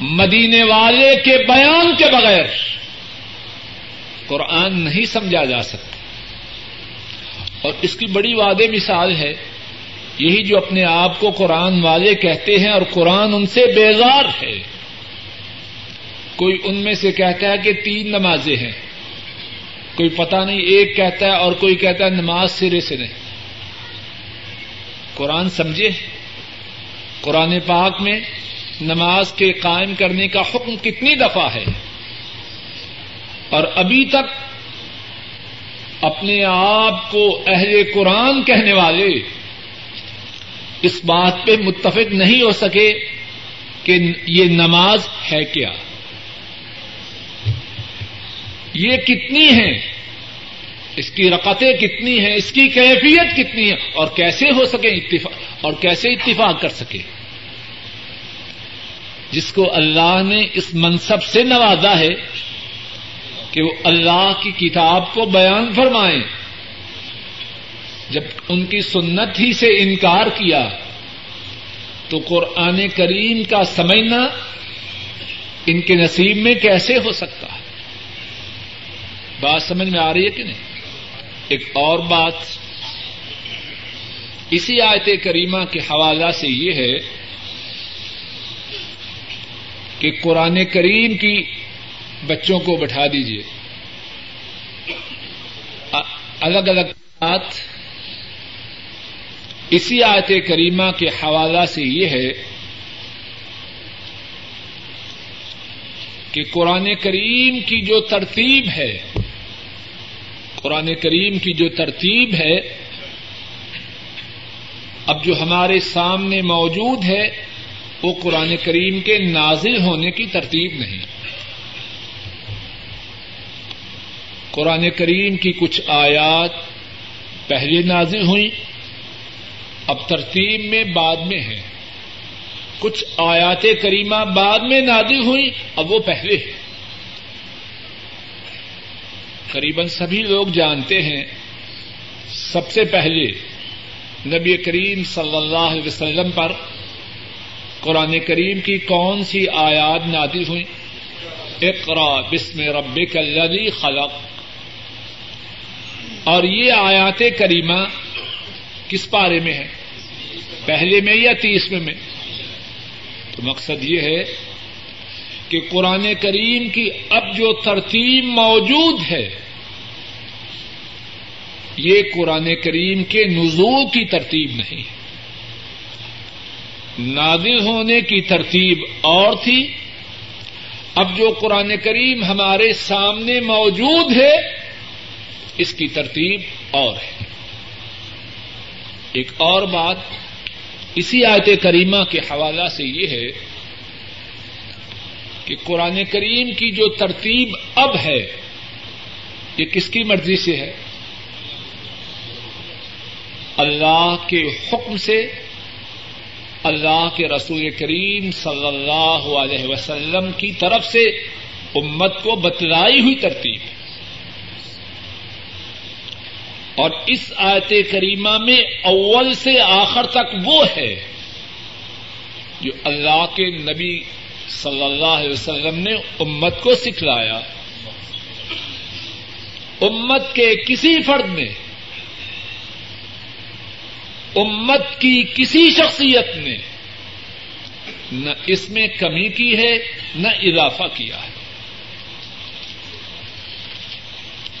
مدینے والے کے بیان کے بغیر قرآن نہیں سمجھا جا سکتا۔ اور اس کی بڑی وعدے مثال ہے، یہی جو اپنے آپ کو قرآن والے کہتے ہیں اور قرآن ان سے بیزار ہے۔ کوئی ان میں سے کہتا ہے کہ تین نمازیں ہیں۔ کوئی پتا نہیں، ایک کہتا ہے اور کوئی کہتا ہے نماز سرے سے نہیں۔ قرآن سمجھے؟ قرآن پاک میں نماز کے قائم کرنے کا حکم کتنی دفعہ ہے اور ابھی تک اپنے آپ کو اہل قرآن کہنے والے اس بات پہ متفق نہیں ہو سکے کہ یہ نماز ہے کیا۔ یہ کتنی ہے اس کی رقطیں کتنی ہیں؟ اس کی کیفیت کتنی ہے؟ اور کیسے ہو سکے اتفاق؟ اور کیسے اتفاق کر سکے؟ جس کو اللہ نے اس منصب سے نوازا ہے کہ وہ اللہ کی کتاب کو بیان فرمائیں جب ان کی سنت ہی سے انکار کیا، تو قرآن کریم کا سمجھنا ان کے نصیب میں کیسے ہو سکتا ہے؟ بات سمجھ میں آ رہی ہے کہ نہیں؟ ایک اور بات اسی آیت کریمہ کے حوالہ سے یہ ہے کہ قرآن کریم کی بچوں کو بٹھا دیجیے الگ الگ بات اسی آیت کریمہ کے حوالہ سے یہ ہے کہ قرآن کریم کی جو ترتیب ہے، قرآن کریم کی جو ترتیب ہے اب جو ہمارے سامنے موجود ہے، وہ قرآن کریم کے نازل ہونے کی ترتیب نہیں۔ قرآن کریم کی کچھ آیات پہلے نازل ہوئی اب ترتیب میں بعد میں ہے کچھ آیات کریمہ بعد میں نازل ہوئی اب وہ پہلے ہے قریباً سبھی لوگ جانتے ہیں، سب سے پہلے نبی کریم صلی اللہ علیہ وسلم پر قرآن کریم کی کون سی آیات نادی ہوئی اقرا بسم رب الذی خلق۔ اور یہ آیات کریمہ کس پارے میں ہے پہلے میں یا تیسویں میں؟ تو مقصد یہ ہے کہ قرآن کریم کی اب جو ترتیب موجود ہے یہ قرآن کریم کے نزول کی ترتیب نہیں۔ نازل ہونے کی ترتیب اور تھی۔ اب جو قرآن کریم ہمارے سامنے موجود ہے، اس کی ترتیب اور ہے۔ ایک اور بات اسی آیت کریمہ کے حوالہ سے یہ ہے کہ قرآن کریم کی جو ترتیب اب ہے، یہ کس کی مرضی سے ہے؟ اللہ کے حکم سے اللہ کے رسول کریم صلی اللہ علیہ وسلم کی طرف سے امت کو بتلائی ہوئی ترتیب اور اس آیت کریمہ میں اول سے آخر تک وہ ہے جو اللہ کے نبی صلی اللہ علیہ وسلم نے امت کو سکھلایا۔ امت کے کسی فرد نے امت کی کسی شخصیت نے نہ اس میں کمی کی ہے، نہ اضافہ کیا ہے۔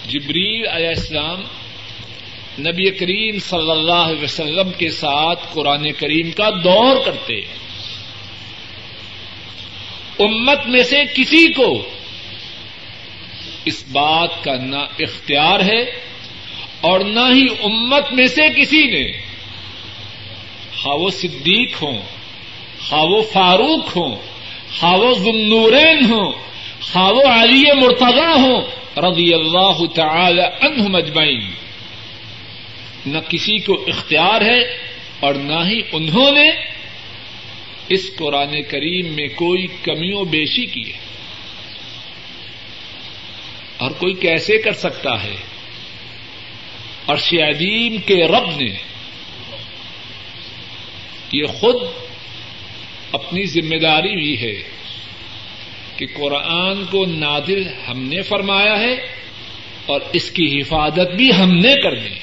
جبریل علیہ السلام نبی کریم صلی اللہ علیہ وسلم کے ساتھ قرآن کریم کا دور کرتے امت میں سے کسی کو اس بات کا نہ اختیار ہے اور نہ ہی امت میں سے کسی نے خواہ وہ صدیق ہوں، خواہ وہ فاروق ہوں، خواہ وہ ذنورین ہوں، خواہ وہ علی مرتضی ہوں، رضی اللہ تعالی عنہم اجمعین۔ نہ کسی کو اختیار ہے اور نہ ہی انہوں نے اس قرآن کریم میں کوئی کمی و بیشی کی ہے۔ اور کوئی کیسے کر سکتا ہے؟ اور شعدیم کے رب نے یہ خود اپنی ذمہ داری بھی ہے کہ قرآن کو نادل ہم نے فرمایا ہے اور اس کی حفاظت بھی ہم نے کرنی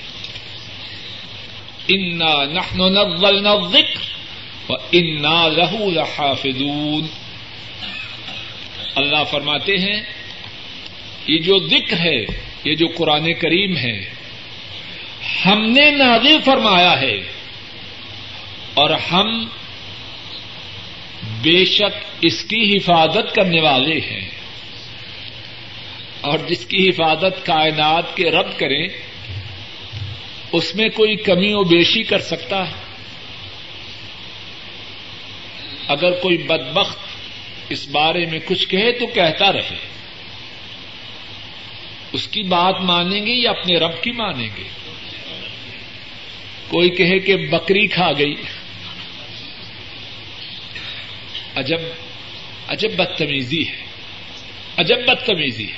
انا نحن نزلنا الذکر انا لہو لحافظون۔ اللہ فرماتے ہیں، یہ جو ذکر ہے، یہ جو قرآن کریم ہے، ہم نے نازل فرمایا ہے۔ اور ہم بے شک اس کی حفاظت کرنے والے ہیں۔ اور جس کی حفاظت کائنات کے رب کریں، اس میں کوئی کمی و بیشی کر سکتا ہے۔ اگر کوئی بدبخت اس بارے میں کچھ کہے تو کہتا رہے۔ اس کی بات مانیں گے یا اپنے رب کی مانیں گے؟ کوئی کہے کہ بکری کھا گئی۔ عجب عجب بدتمیزی ہے، عجب بدتمیزی ہے۔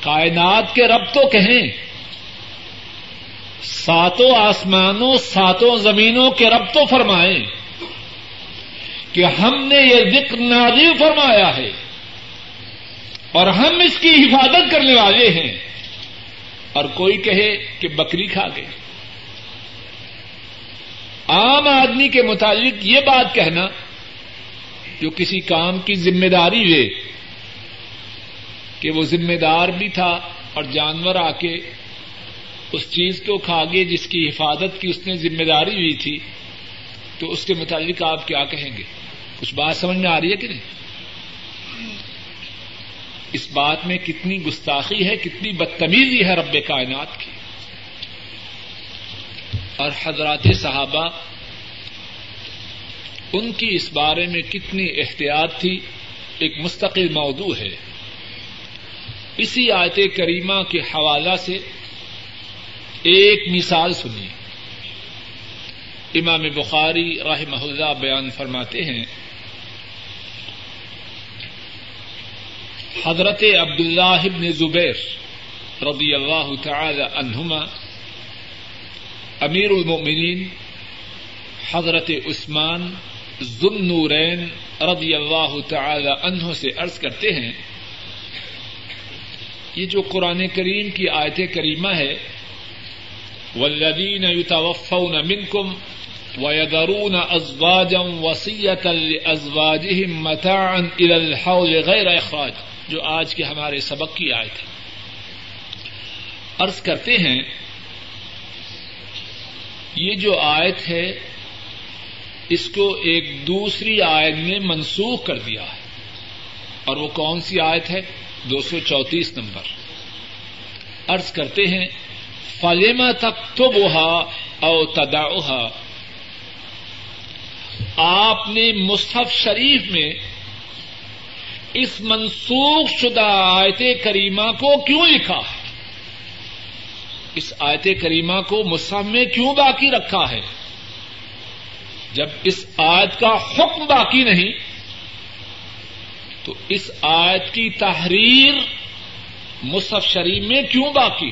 کائنات کے رب تو کہیں، ساتوں آسمانوں، ساتوں زمینوں کے رب تو فرمائیں کہ ہم نے یہ ذکر نازل فرمایا ہے اور ہم اس کی حفاظت کرنے والے ہیں۔ اور کوئی کہے کہ بکری کھا گئی عام آدمی کے متعلق یہ بات کہنا جو کسی کام کی ذمہ داری لے، کہ وہ ذمہ دار بھی تھا اور جانور آ کے اس چیز کو کھا گئے جس کی حفاظت کی اس نے ذمہ داری لی تھی، تو اس کے متعلق آپ کیا کہیں گے؟ کچھ بات سمجھ میں آ رہی ہے کہ نہیں؟ اس بات میں کتنی گستاخی ہے، کتنی بدتمیزی ہے رب کائنات کی۔ اور حضرات صحابہ، ان کی اس بارے میں کتنی احتیاط تھی، ایک مستقل موضوع ہے۔ اسی آیت کریمہ کے حوالہ سے ایک مثال سنی امام بخاری راہ اللہ بیان فرماتے ہیں، حضرت عبد اللہ ابن زبیر رضی اللہ تعالی عنہما امیر المؤمنین حضرت عثمان ذن نورین رضی اللہ تعالی عنہ سے عرض کرتے ہیں، یہ جو قرآن کریم کی آیت کریمہ ہے والذین یتوفون منکم ويذرون ازواجا وصیتا لازواجهم متاعا الى الحول غیر اخراج جو آج کے ہمارے سبق کی آیت ہے۔ عرض کرتے ہیں یہ جو آیت ہے، اس کو ایک دوسری آیت نے منسوخ کر دیا ہے۔ اور وہ کون سی آیت ہے؟ دو سو چوتیس نمبر۔ عرض کرتے ہیں فلیما تک تو بوہا او تدا آپ نے مصحف شریف میں اس منسوخ شدہ آیت کریمہ کو کیوں لکھا ہے؟ اس آیت کریمہ کو مصحف میں کیوں باقی رکھا ہے؟ جب اس آیت کا حکم باقی نہیں، تو اس آیت کی تحریر مصحف شریف میں کیوں باقی؟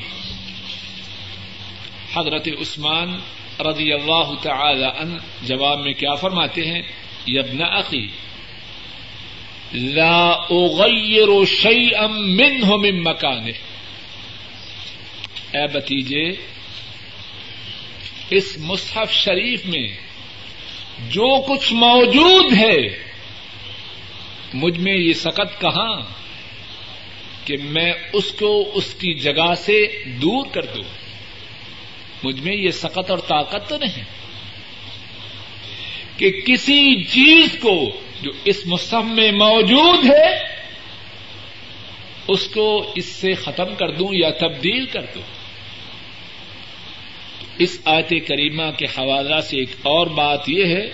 حضرت عثمان رضی اللہ تعالی عنہ جواب میں کیا فرماتے ہیں؟ یبن عقی لا اغیر شیئا منہ من مکانه۔ اے بتیجے، اس مصحف شریف میں جو کچھ موجود ہے، مجھ میں یہ سکت کہاں کہ میں اس کو اس کی جگہ سے دور کر دوں؟ مجھ میں یہ سکت اور طاقت تو نہیں کہ کسی چیز کو جو اس مصحف میں موجود ہے، اس کو اس سے ختم کر دوں یا تبدیل کر دوں؟ اس آیت کریمہ کے حوالہ سے ایک اور بات یہ ہے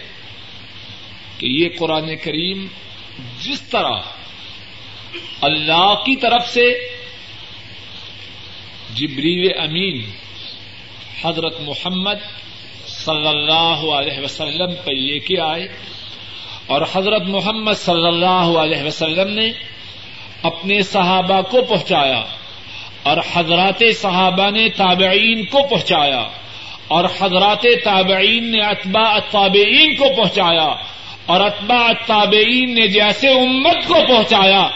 کہ یہ قرآن کریم جس طرح اللہ کی طرف سے جبریل امین حضرت محمد صلی اللہ علیہ وسلم پہ لے کے آئے اور حضرت محمد صلی اللہ علیہ وسلم نے اپنے صحابہ کو پہنچایا اور حضرات صحابہ نے تابعین کو پہنچایا اور حضرات تابعین نے اتبا تابعین کو پہنچایا اور اتبا تابعین نے جیسے امت کو پہنچایا،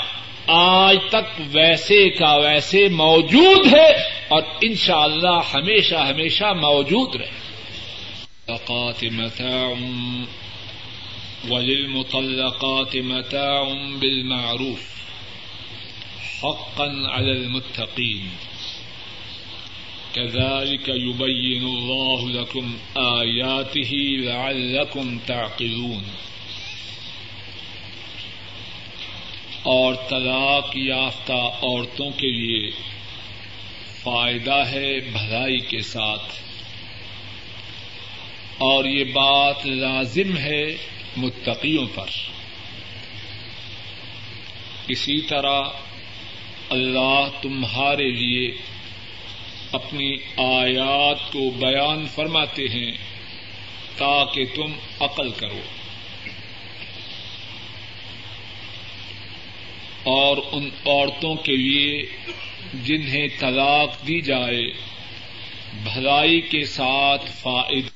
آج تک ویسے کا ویسے موجود ہے اور انشاءاللہ اللہ ہمیشہ ہمیشہ موجود رہے۔ وللمطلقات متاع بالمعروف، حقا على المتقين كذلك يبين الله لكم آياته لعلكم تعقلون اور طلاق یافتہ عورتوں کے لیے فائدہ ہے بھلائی کے ساتھ اور یہ بات لازم ہے متقیوں پر اسی طرح اللہ تمہارے لیے اپنی آیات کو بیان فرماتے ہیں تاکہ تم عقل کرو۔ اور ان عورتوں کے لیے جنہیں طلاق دی جائے، بھلائی کے ساتھ فائدہ